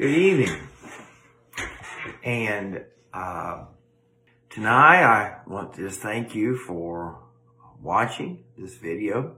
Good evening. And uh, tonight I want to just thank you for watching this video.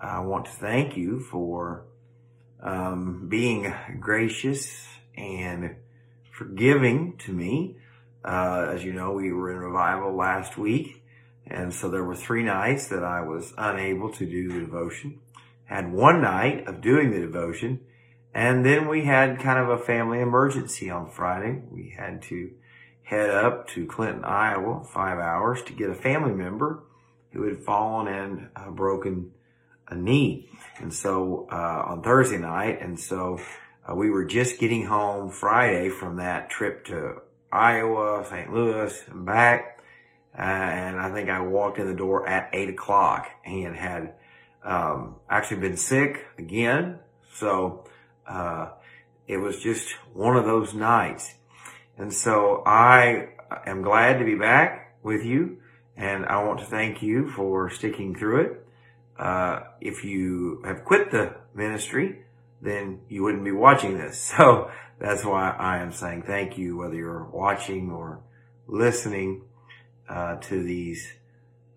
I want to thank you for um, being gracious and forgiving to me. Uh, as you know, we were in revival last week. And so there were three nights that I was unable to do the devotion. Had one night of doing the devotion and then we had kind of a family emergency on Friday. We had to head up to Clinton, Iowa, five hours to get a family member who had fallen and uh, broken a knee. And so, uh, on Thursday night, and so uh, we were just getting home Friday from that trip to Iowa, St. Louis, and back. Uh, and I think I walked in the door at eight o'clock and had um, actually been sick again. So uh, it was just one of those nights. And so I am glad to be back with you and I want to thank you for sticking through it. Uh, if you have quit the ministry, then you wouldn't be watching this. So that's why I am saying thank you, whether you're watching or listening uh, to these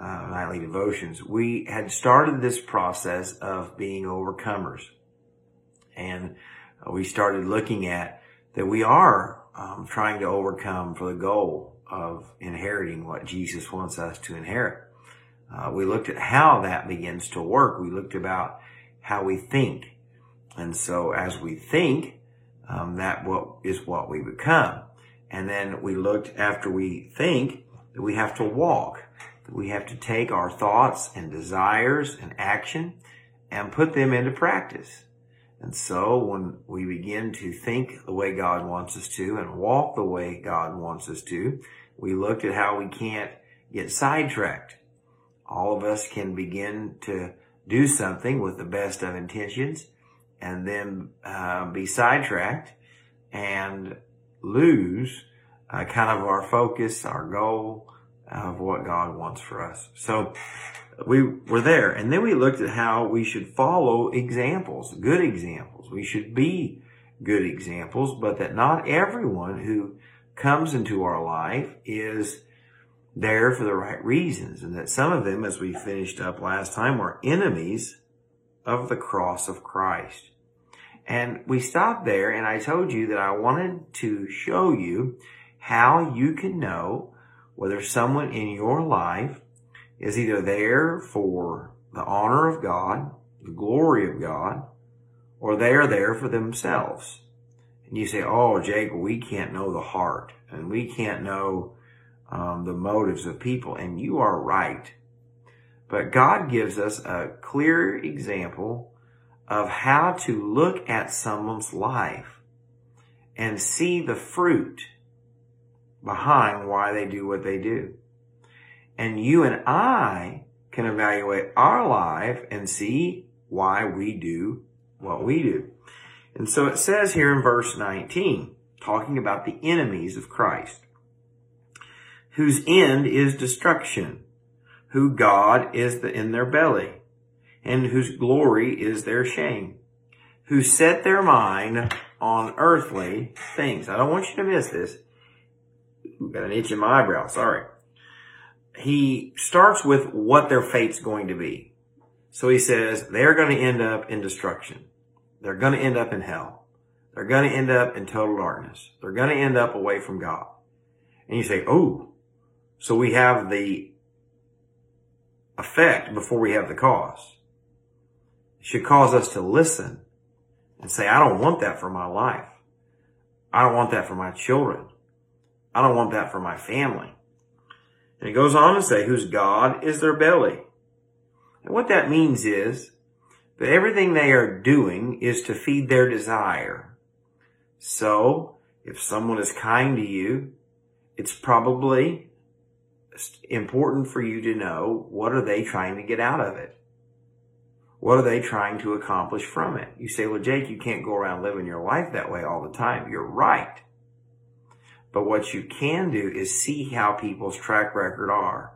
uh, nightly devotions. We had started this process of being overcomers. And we started looking at that we are um, trying to overcome for the goal of inheriting what Jesus wants us to inherit. Uh, we looked at how that begins to work. We looked about how we think. And so as we think, um, that what is what we become. And then we looked after we think that we have to walk, that we have to take our thoughts and desires and action and put them into practice. And so when we begin to think the way God wants us to and walk the way God wants us to, we looked at how we can't get sidetracked. All of us can begin to do something with the best of intentions and then uh, be sidetracked and lose uh, kind of our focus, our goal of what God wants for us. So we were there. And then we looked at how we should follow examples, good examples. We should be good examples, but that not everyone who comes into our life is there for the right reasons. And that some of them, as we finished up last time, were enemies of the cross of Christ. And we stopped there and I told you that I wanted to show you how you can know whether someone in your life is either there for the honor of God, the glory of God, or they are there for themselves. And you say, oh, Jake, we can't know the heart and we can't know um, the motives of people. And you are right. But God gives us a clear example of how to look at someone's life and see the fruit behind why they do what they do. And you and I can evaluate our life and see why we do what we do. And so it says here in verse 19, talking about the enemies of Christ, whose end is destruction, who God is the, in their belly, and whose glory is their shame, who set their mind on earthly things. I don't want you to miss this. Got an itch in my eyebrow, sorry he starts with what their fate's going to be. So he says they're going to end up in destruction. They're going to end up in hell. They're going to end up in total darkness. They're going to end up away from God. And you say, oh, so we have the effect before we have the cause. It should cause us to listen and say, I don't want that for my life. I don't want that for my children. I don't want that for my family. And it goes on to say, whose God is their belly. And what that means is that everything they are doing is to feed their desire. So, if someone is kind to you, it's probably important for you to know what are they trying to get out of it? What are they trying to accomplish from it? You say, well, Jake, you can't go around living your life that way all the time. You're right. But what you can do is see how people's track record are.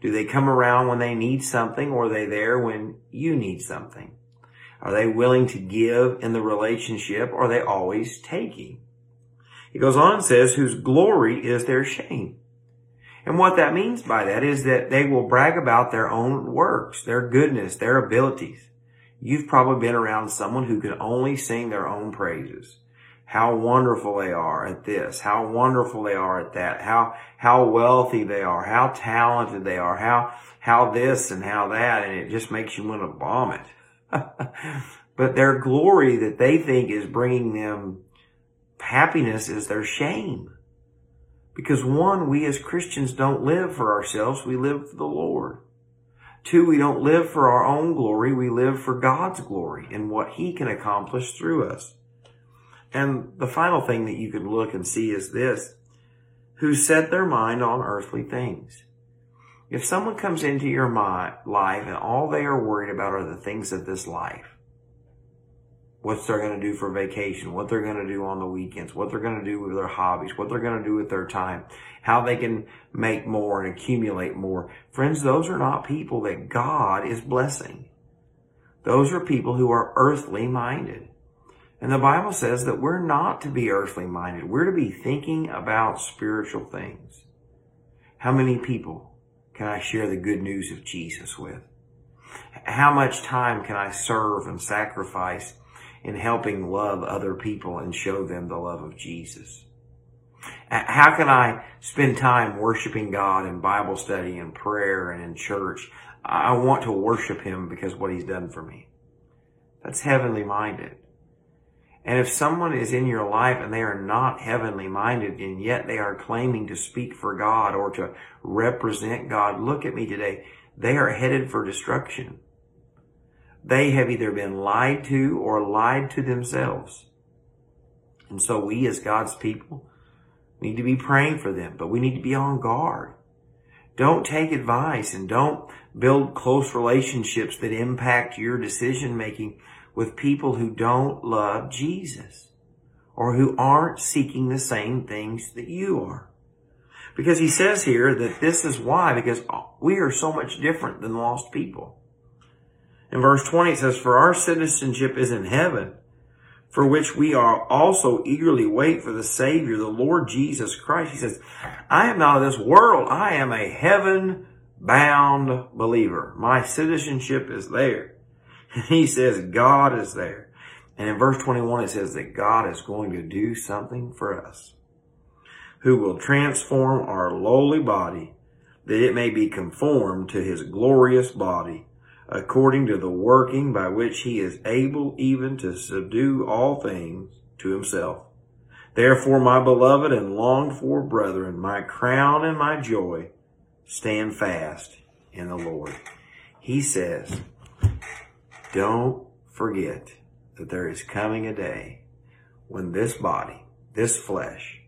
Do they come around when they need something or are they there when you need something? Are they willing to give in the relationship or are they always taking? He goes on and says, whose glory is their shame. And what that means by that is that they will brag about their own works, their goodness, their abilities. You've probably been around someone who can only sing their own praises. How wonderful they are at this, how wonderful they are at that, how, how wealthy they are, how talented they are, how, how this and how that, and it just makes you want to vomit. but their glory that they think is bringing them happiness is their shame. Because one, we as Christians don't live for ourselves, we live for the Lord. Two, we don't live for our own glory, we live for God's glory and what He can accomplish through us. And the final thing that you can look and see is this, who set their mind on earthly things. If someone comes into your life and all they are worried about are the things of this life, what they're going to do for vacation, what they're going to do on the weekends, what they're going to do with their hobbies, what they're going to do with their time, how they can make more and accumulate more. Friends, those are not people that God is blessing. Those are people who are earthly minded. And the Bible says that we're not to be earthly minded. We're to be thinking about spiritual things. How many people can I share the good news of Jesus with? How much time can I serve and sacrifice in helping love other people and show them the love of Jesus? How can I spend time worshiping God in Bible study and prayer and in church? I want to worship Him because what He's done for me. That's heavenly minded. And if someone is in your life and they are not heavenly minded and yet they are claiming to speak for God or to represent God, look at me today. They are headed for destruction. They have either been lied to or lied to themselves. And so we as God's people need to be praying for them, but we need to be on guard. Don't take advice and don't build close relationships that impact your decision making with people who don't love Jesus or who aren't seeking the same things that you are. Because he says here that this is why, because we are so much different than lost people. In verse 20 it says, For our citizenship is in heaven, for which we are also eagerly wait for the Savior, the Lord Jesus Christ. He says, I am not of this world. I am a heaven bound believer. My citizenship is there. He says God is there. And in verse 21, it says that God is going to do something for us, who will transform our lowly body, that it may be conformed to his glorious body, according to the working by which he is able even to subdue all things to himself. Therefore, my beloved and longed for brethren, my crown and my joy, stand fast in the Lord. He says, don't forget that there is coming a day when this body, this flesh,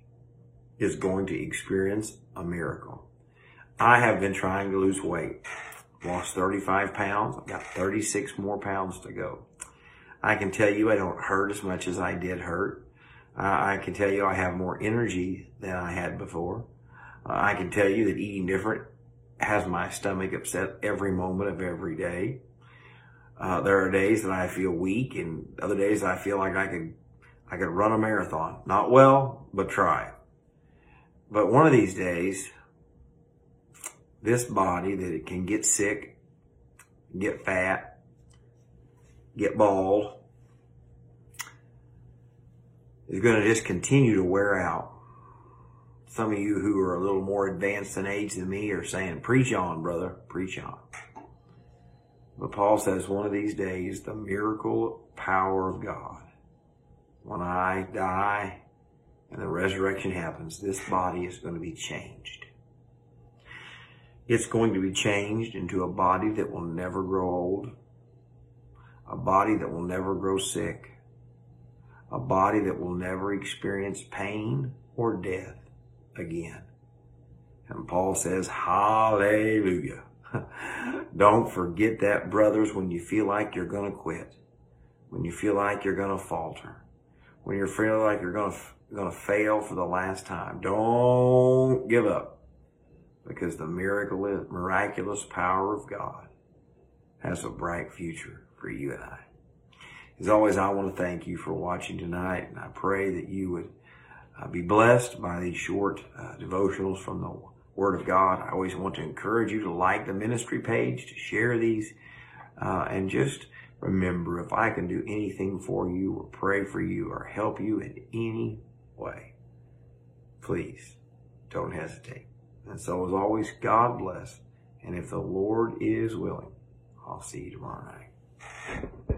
is going to experience a miracle. I have been trying to lose weight. Lost 35 pounds. I've got 36 more pounds to go. I can tell you I don't hurt as much as I did hurt. Uh, I can tell you I have more energy than I had before. Uh, I can tell you that eating different has my stomach upset every moment of every day. Uh, there are days that I feel weak and other days I feel like I could, I could run a marathon. Not well, but try. But one of these days, this body that it can get sick, get fat, get bald, is going to just continue to wear out. Some of you who are a little more advanced in age than me are saying, preach on, brother, preach on. But Paul says one of these days, the miracle power of God, when I die and the resurrection happens, this body is going to be changed. It's going to be changed into a body that will never grow old, a body that will never grow sick, a body that will never experience pain or death again. And Paul says, Hallelujah. Don't forget that, brothers, when you feel like you're going to quit, when you feel like you're going to falter, when you're feeling like you're going to, going to fail for the last time. Don't give up because the miracle, miraculous power of God has a bright future for you and I. As always, I want to thank you for watching tonight, and I pray that you would uh, be blessed by these short uh, devotionals from the Word of God. I always want to encourage you to like the ministry page, to share these, uh, and just remember if I can do anything for you or pray for you or help you in any way, please don't hesitate. And so, as always, God bless. And if the Lord is willing, I'll see you tomorrow night.